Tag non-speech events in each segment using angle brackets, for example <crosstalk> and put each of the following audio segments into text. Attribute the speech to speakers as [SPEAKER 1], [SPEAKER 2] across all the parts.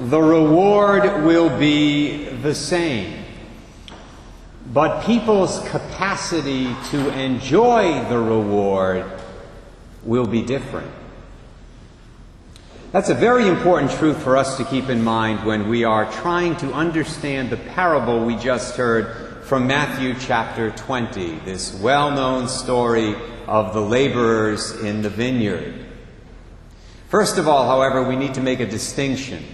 [SPEAKER 1] the reward will be the same. But people's capacity to enjoy the reward will be different. That's a very important truth for us to keep in mind when we are trying to understand the parable we just heard from Matthew chapter 20, this well known story of the laborers in the vineyard. First of all, however, we need to make a distinction,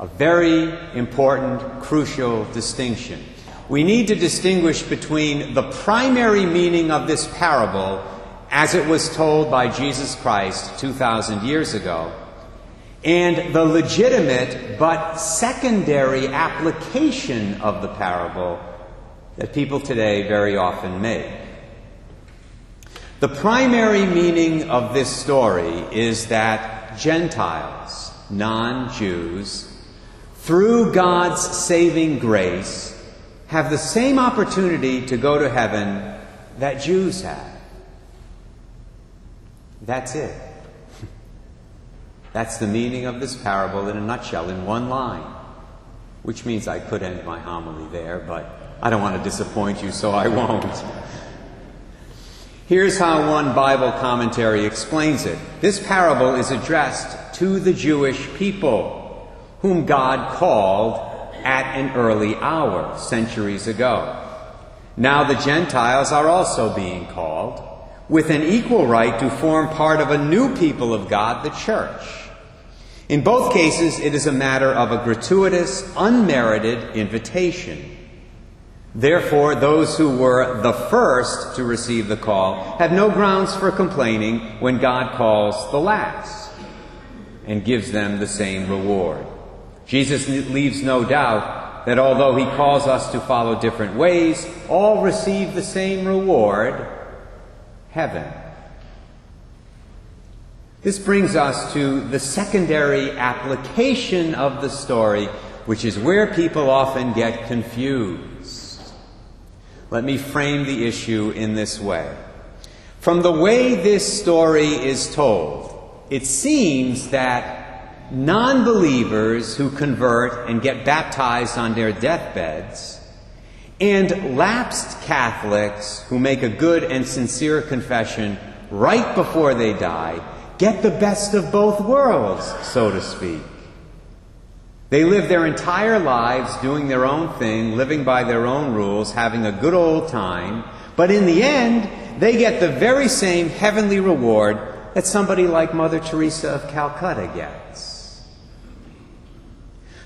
[SPEAKER 1] a very important, crucial distinction. We need to distinguish between the primary meaning of this parable as it was told by Jesus Christ 2,000 years ago and the legitimate but secondary application of the parable that people today very often make. The primary meaning of this story is that Gentiles, non Jews, through God's saving grace, have the same opportunity to go to heaven that Jews have. That's it. That's the meaning of this parable in a nutshell, in one line. Which means I could end my homily there, but I don't want to disappoint you, so I won't. Here's how one Bible commentary explains it. This parable is addressed to the Jewish people, whom God called at an early hour, centuries ago. Now the Gentiles are also being called, with an equal right to form part of a new people of God, the church. In both cases, it is a matter of a gratuitous, unmerited invitation. Therefore, those who were the first to receive the call have no grounds for complaining when God calls the last and gives them the same reward. Jesus leaves no doubt that although he calls us to follow different ways, all receive the same reward heaven. This brings us to the secondary application of the story, which is where people often get confused. Let me frame the issue in this way. From the way this story is told, it seems that non believers who convert and get baptized on their deathbeds and lapsed Catholics who make a good and sincere confession right before they die get the best of both worlds, so to speak. They live their entire lives doing their own thing, living by their own rules, having a good old time, but in the end, they get the very same heavenly reward that somebody like Mother Teresa of Calcutta gets.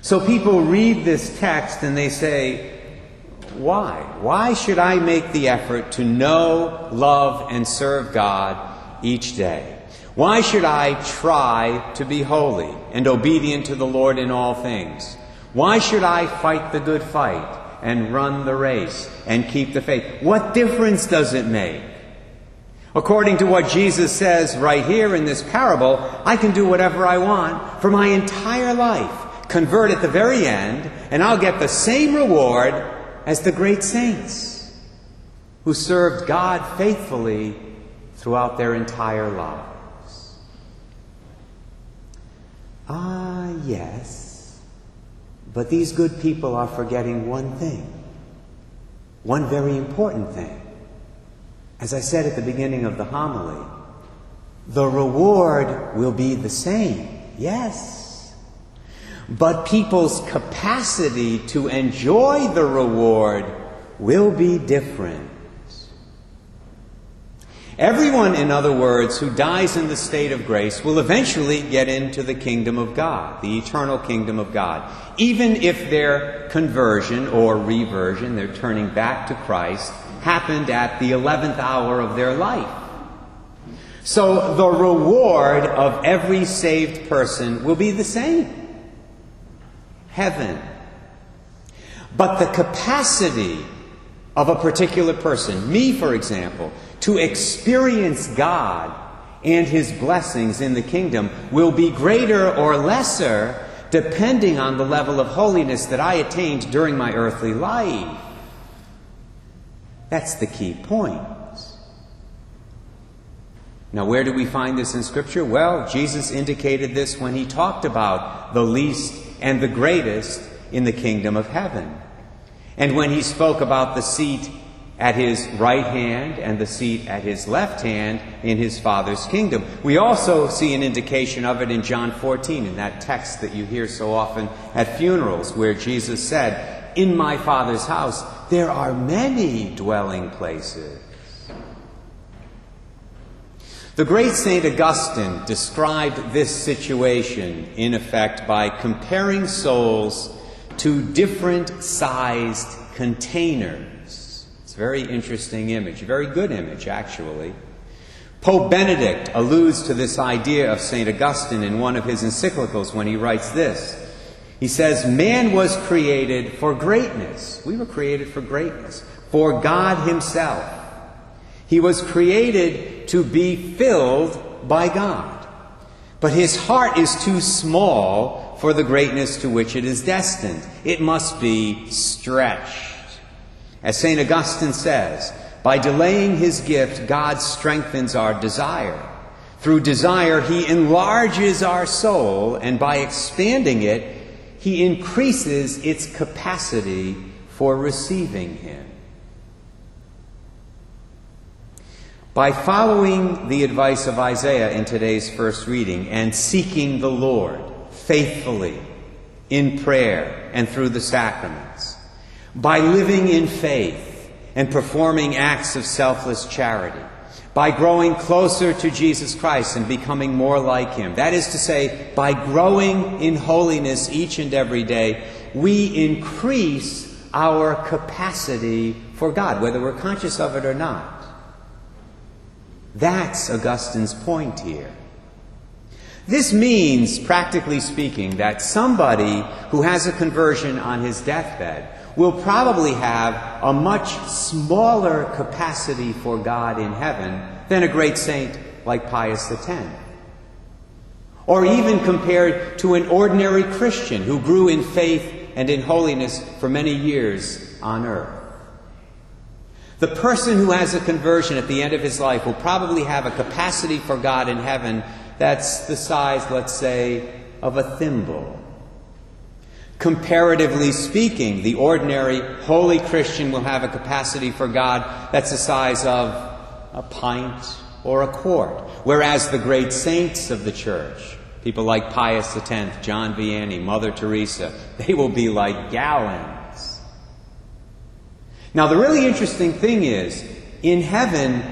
[SPEAKER 1] So people read this text and they say, why? Why should I make the effort to know, love, and serve God each day? Why should I try to be holy and obedient to the Lord in all things? Why should I fight the good fight and run the race and keep the faith? What difference does it make? According to what Jesus says right here in this parable, I can do whatever I want for my entire life, convert at the very end, and I'll get the same reward as the great saints who served God faithfully throughout their entire lives. Ah, yes. But these good people are forgetting one thing. One very important thing. As I said at the beginning of the homily, the reward will be the same. Yes. But people's capacity to enjoy the reward will be different. Everyone, in other words, who dies in the state of grace will eventually get into the kingdom of God, the eternal kingdom of God, even if their conversion or reversion, their turning back to Christ, happened at the 11th hour of their life. So the reward of every saved person will be the same heaven. But the capacity of a particular person, me for example, to experience God and His blessings in the kingdom will be greater or lesser depending on the level of holiness that I attained during my earthly life. That's the key point. Now, where do we find this in Scripture? Well, Jesus indicated this when he talked about the least and the greatest in the kingdom of heaven. And when he spoke about the seat at his right hand and the seat at his left hand in his Father's kingdom. We also see an indication of it in John 14, in that text that you hear so often at funerals, where Jesus said, In my Father's house there are many dwelling places. The great St. Augustine described this situation, in effect, by comparing souls to different sized containers. It's a very interesting image, a very good image, actually. Pope Benedict alludes to this idea of St. Augustine in one of his encyclicals when he writes this. He says, Man was created for greatness. We were created for greatness, for God Himself. He was created to be filled by God. But his heart is too small for the greatness to which it is destined. It must be stretched. As St. Augustine says, by delaying his gift, God strengthens our desire. Through desire, he enlarges our soul, and by expanding it, he increases its capacity for receiving him. By following the advice of Isaiah in today's first reading and seeking the Lord faithfully in prayer and through the sacraments, by living in faith and performing acts of selfless charity, by growing closer to Jesus Christ and becoming more like Him. That is to say, by growing in holiness each and every day, we increase our capacity for God, whether we're conscious of it or not. That's Augustine's point here. This means, practically speaking, that somebody who has a conversion on his deathbed will probably have a much smaller capacity for God in heaven than a great saint like Pius X. Or even compared to an ordinary Christian who grew in faith and in holiness for many years on earth. The person who has a conversion at the end of his life will probably have a capacity for God in heaven that's the size, let's say, of a thimble. Comparatively speaking, the ordinary holy Christian will have a capacity for God that's the size of a pint or a quart. Whereas the great saints of the church, people like Pius X, John Vianney, Mother Teresa, they will be like gallons now, the really interesting thing is, in heaven,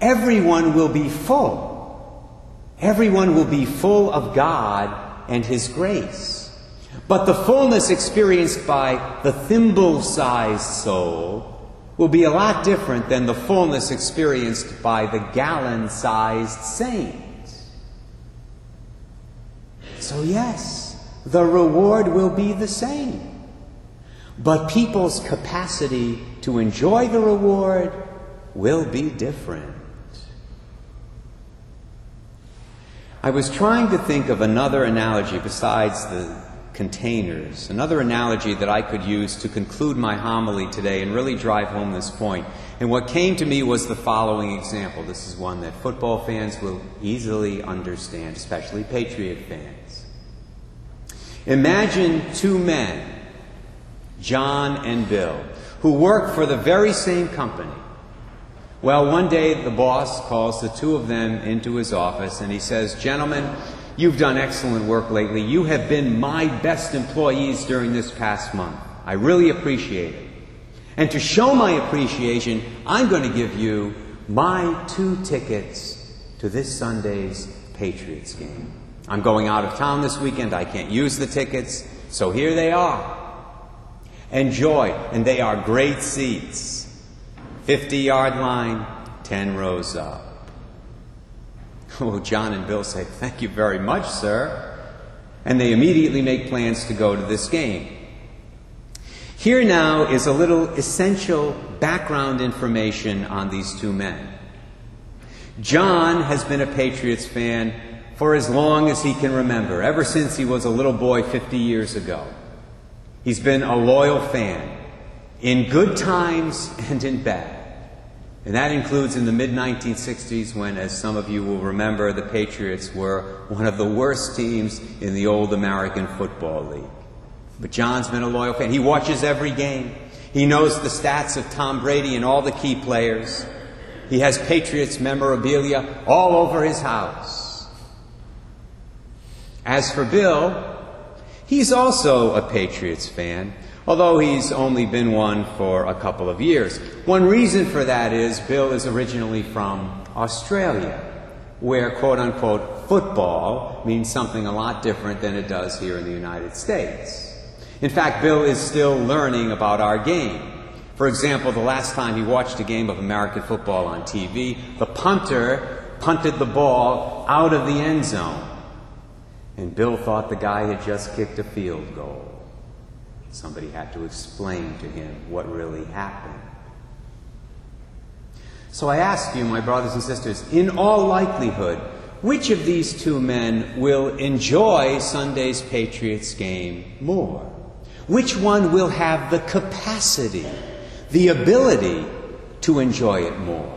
[SPEAKER 1] everyone will be full. Everyone will be full of God and His grace. But the fullness experienced by the thimble sized soul will be a lot different than the fullness experienced by the gallon sized saint. So, yes, the reward will be the same. But people's capacity to enjoy the reward will be different. I was trying to think of another analogy besides the containers, another analogy that I could use to conclude my homily today and really drive home this point. And what came to me was the following example. This is one that football fans will easily understand, especially Patriot fans. Imagine two men John and Bill, who work for the very same company. Well, one day the boss calls the two of them into his office and he says, Gentlemen, you've done excellent work lately. You have been my best employees during this past month. I really appreciate it. And to show my appreciation, I'm going to give you my two tickets to this Sunday's Patriots game. I'm going out of town this weekend. I can't use the tickets. So here they are. Enjoy, and they are great seats. 50 yard line, 10 rows up. Well, <laughs> oh, John and Bill say, Thank you very much, sir. And they immediately make plans to go to this game. Here now is a little essential background information on these two men. John has been a Patriots fan for as long as he can remember, ever since he was a little boy 50 years ago. He's been a loyal fan in good times and in bad. And that includes in the mid 1960s when, as some of you will remember, the Patriots were one of the worst teams in the old American Football League. But John's been a loyal fan. He watches every game. He knows the stats of Tom Brady and all the key players. He has Patriots memorabilia all over his house. As for Bill, he's also a Patriots fan, although he's only been one for a couple of years. One reason for that is Bill is originally from Australia, where quote unquote football means something a lot different than it does here in the United States. In fact, Bill is still learning about our game. For example, the last time he watched a game of American football on TV, the punter punted the ball out of the end zone. And Bill thought the guy had just kicked a field goal. Somebody had to explain to him what really happened. So I ask you, my brothers and sisters, in all likelihood, which of these two men will enjoy Sunday's Patriots game more? Which one will have the capacity, the ability to enjoy it more?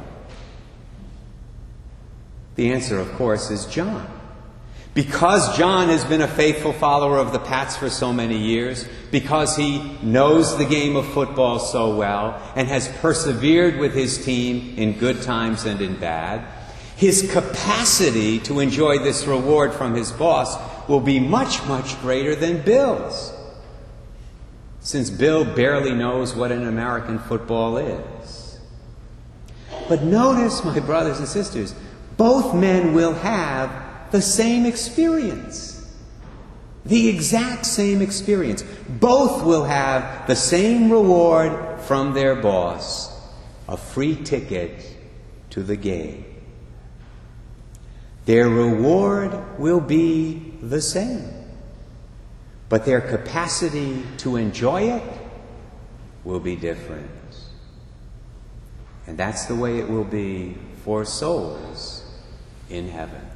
[SPEAKER 1] The answer, of course, is John. Because John has been a faithful follower of the Pats for so many years, because he knows the game of football so well and has persevered with his team in good times and in bad, his capacity to enjoy this reward from his boss will be much, much greater than Bill's since Bill barely knows what an American football is. But notice, my brothers and sisters, both men will have the same experience. The exact same experience. Both will have the same reward from their boss a free ticket to the game. Their reward will be the same but their capacity to enjoy it will be different. And that's the way it will be for souls in heaven.